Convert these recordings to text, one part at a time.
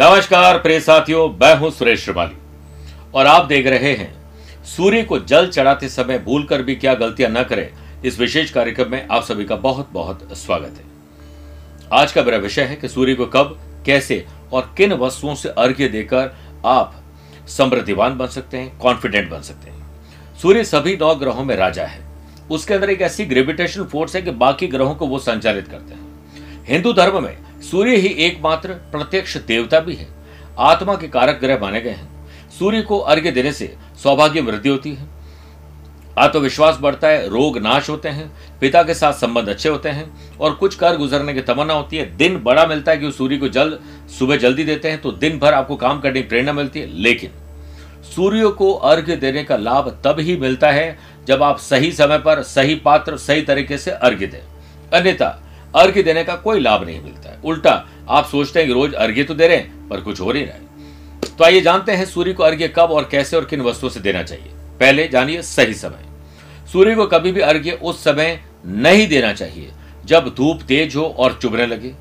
नमस्कार प्रिय साथियों, मैं हूँ सुरेश श्रिवाली और आप देख रहे हैं, सूर्य को जल चढ़ाते समय भूलकर भी क्या गलतियाँ न करें, इस विशेष कार्यक्रम में आप सभी का बहुत बहुत स्वागत है। आज का मेरा विषय है कि सूर्य को कब, कैसे और किन वस्तुओं से अर्घ्य देकर आप समृद्धिवान बन सकते हैं कॉन्फिडेंट बन सकते हैं। सूर्य सभी नौ ग्रहों में राजा है। उसके अंदर एक ऐसी ग्रेविटेशन फोर्स है कि बाकी ग्रहों को वो संचालित करते हैं। हिंदू धर्म में सूर्य ही एकमात्र प्रत्यक्ष देवता भी है। आत्मा के कारक ग्रह माने गए हैं। सूर्य को अर्घ्य देने से सौभाग्य वृद्धि होती है। आत्मविश्वास बढ़ता है, रोग नाश होते हैं, पिता के साथ संबंध अच्छे होते हैं और कुछ कर गुजरने की तमन्ना होती है। दिन बड़ा मिलता है कि सूर्य को जल, सुबह जल्दी देते हैं तो दिन भर आपको काम करने की प्रेरणा मिलती है। लेकिन सूर्य को अर्घ्य देने का लाभ तब ही मिलता है जब आप सही समय पर सही पात्र सही तरीके से अर्घ्य दें। अन्यथा अर्घ्य देने का कोई लाभ नहीं मिलता है। उल्टा, आप सोचते हैं कि रोज अर्घ्य तो दे रहे हैं, पर कुछ हो नहीं रहा है। तो आइए जानते हैं सूर्य को अर्घ्य कब और कैसे और किन वस्तुओं से देना चाहिए। पहले जानिए सही समय। सूर्य को कभी भी अर्घ्य उस समय नहीं देना चाहिए, जब धूप तेज हो और चुभने लगे।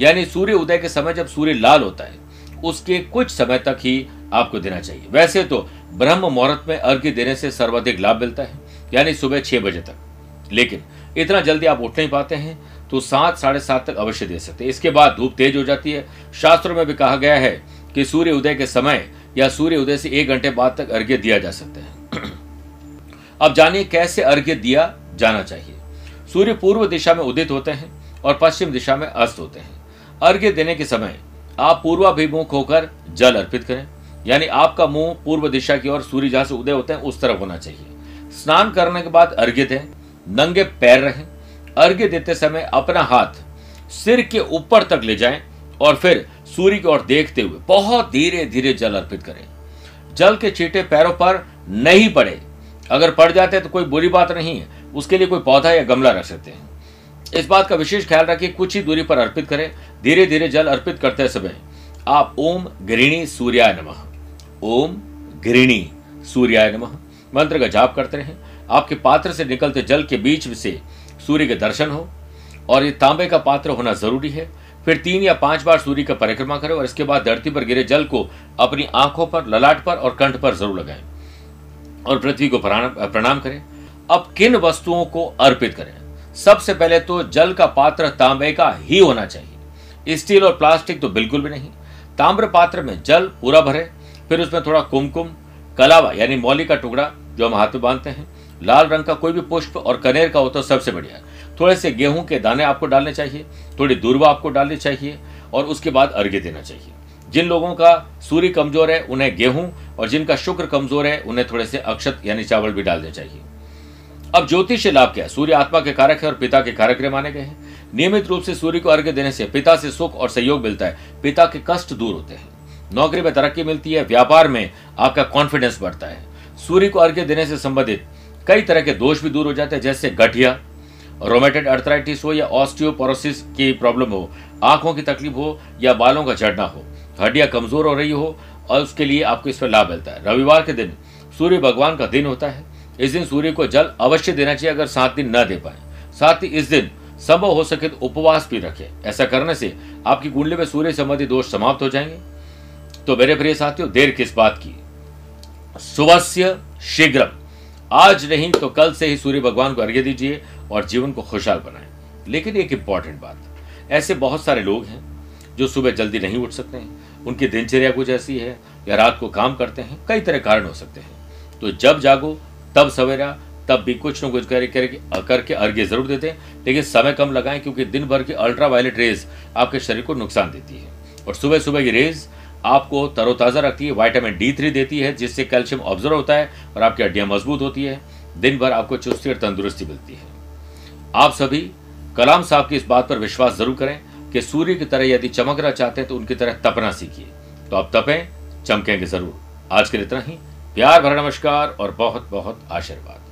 यानी सूर्य उदय के समय जब सूर्य लाल होता है, उसके कुछ समय तक ही आपको देना चाहिए। वैसे तो ब्रह्म मुहूर्त में अर्घ्य देने से सर्वाधिक लाभ मिलता है, यानी सुबह छह बजे तक। लेकिन इतना जल्दी आप उठ नहीं पाते हैं तो सात, साढ़े सात तक अवश्य दे सकते हैं। इसके बाद धूप तेज हो जाती है। शास्त्रों में भी कहा गया है कि सूर्य उदय के समय या सूर्य उदय से एक घंटे बाद तक अर्घ्य दिया जा सकता है। अब जानिए कैसे अर्घ्य दिया जाना चाहिए। सूर्य पूर्व दिशा में उदित होते हैं और पश्चिम दिशा में अस्त होते हैं। अर्घ्य देने के समय आप पूर्वाभिमुख होकर जल अर्पित करें। यानी आपका मुँह पूर्व दिशा की ओर सूर्य जहाँ से उदय होते हैं, उस तरफ़ होना चाहिए। स्नान करने के बाद अर्घ्य दें। नंगे पैर रहें। अर्घ्य देते समय अपना हाथ सिर के ऊपर तक ले जाएँ और फिर सूर्य की ओर देखते हुए बहुत धीरे धीरे जल अर्पित करें। जल के चीटे पैरों पर नहीं पड़े। अगर पड़ जाते तो कोई बुरी बात नहीं है। उसके लिए कोई पौधा या गमला रख सकते हैं। इस बात का विशेष ख्याल रखिए, कुछ ही दूरी पर अर्पित करें। धीरे धीरे जल अर्पित करते समय आप ओम गृणी सूर्याय नमः। ओम गृणी सूर्याय नमः। मंत्र का जाप करते रहें। आपके पात्र से निकलते जल के बीच से सूर्य के दर्शन हो और ये तांबे का पात्र होना ज़रूरी है। फिर तीन या पाँच बार सूर्य का परिक्रमा करें और इसके बाद धरती पर गिरे जल को अपनी आँखों पर, ललाट पर और कंठ पर ज़रूर लगाएँ और पृथ्वी को प्रणाम करें। अब किन वस्तुओं को अर्पित करें? सबसे पहले तो जल का पात्र तांबे का ही होना चाहिए। स्टील और प्लास्टिक तो बिल्कुल भी नहीं। ताम्र पात्र में जल पूरा भरे। फिर उसमें थोड़ा कुमकुम, कलावा, यानी मौली का टुकड़ा, जो हम हाथ में बांधते हैं लाल रंग का कोई भी पुष्प और कनेर का हो तो सबसे बढ़िया थोड़े से गेहूँ के दाने आपको डालने चाहिए, थोड़ी दूरवा आपको डालनी चाहिए और उसके बाद अर्घ्य देना चाहिए। जिन लोगों का सूर्य कमज़ोर है, उन्हें गेहूँ और जिनका शुक्र कमज़ोर है, उन्हें थोड़े से अक्षत यानी चावल भी डालने चाहिए। अब ज्योतिष लाभ क्या है? सूर्य आत्मा के कारक है और पिता के कारक माने गए हैं। नियमित रूप से सूर्य को अर्घ्य देने से पिता से सुख और सहयोग मिलता है। पिता के कष्ट दूर होते हैं। नौकरी में तरक्की मिलती है, व्यापार में आपका कॉन्फिडेंस बढ़ता है। सूर्य को अर्घ्य देने से संबंधित कई तरह के दोष भी दूर हो जाते हैं, जैसे गठिया रोमेटेड अर्थराइटिस हो या ऑस्टियोपोरोसिस की प्रॉब्लम हो। आँखों की तकलीफ़ हो या बालों का झड़ना हो, हड्डियाँ कमज़ोर हो रही हो, और उसके लिए आपको इसमें लाभ मिलता है। रविवार के दिन सूर्य भगवान का दिन होता है। इस दिन सूर्य को जल अवश्य देना चाहिए, अगर सात दिन न दे पाए। साथ ही इस दिन संभव हो सके तो उपवास भी रखें। ऐसा करने से आपकी कुंडली में सूर्य संबंधी दोष समाप्त हो जाएँगे। तो मेरे प्रिय साथियों, देर किस बात की? सुबह शीघ्र आज नहीं तो कल से ही सूर्य भगवान को अर्घ्य दीजिए और जीवन को खुशहाल बनाएँ। लेकिन एक इंपॉर्टेंट बात ऐसे बहुत सारे लोग हैं जो सुबह जल्दी नहीं उठ सकते हैं। उनकी दिनचर्या कुछ ऐसी है या रात को काम करते हैं कई तरह कारण हो सकते हैं। तो जब जागो तब सवेरा तब भी कुछ न कुछ कर, कर, करके अर्घ्य ज़रूर देते हैं लेकिन समय कम लगाएँ क्योंकि दिन भर की अल्ट्रा वायलेट रेज आपके शरीर को नुकसान देती है। और सुबह सुबह की रेज आपको तरोताज़ा रखती है वाइटामिन डी थ्री देती है, जिससे कैल्शियम ऑब्ज़र्व होता है और आपकी हड्डियाँ मज़बूत होती है। दिन भर आपको चुस्ती और तंदुरुस्ती मिलती है। आप सभी कलाम साहब की इस बात पर विश्वास ज़रूर करें कि सूर्य की तरह यदि चमकना चाहते हैं तो उनकी तरह तपना सीखिए। तो आप तपें, चमकेंगे ज़रूर। आज के लिए इतना ही। प्यार भरा नमस्कार और बहुत बहुत आशीर्वाद।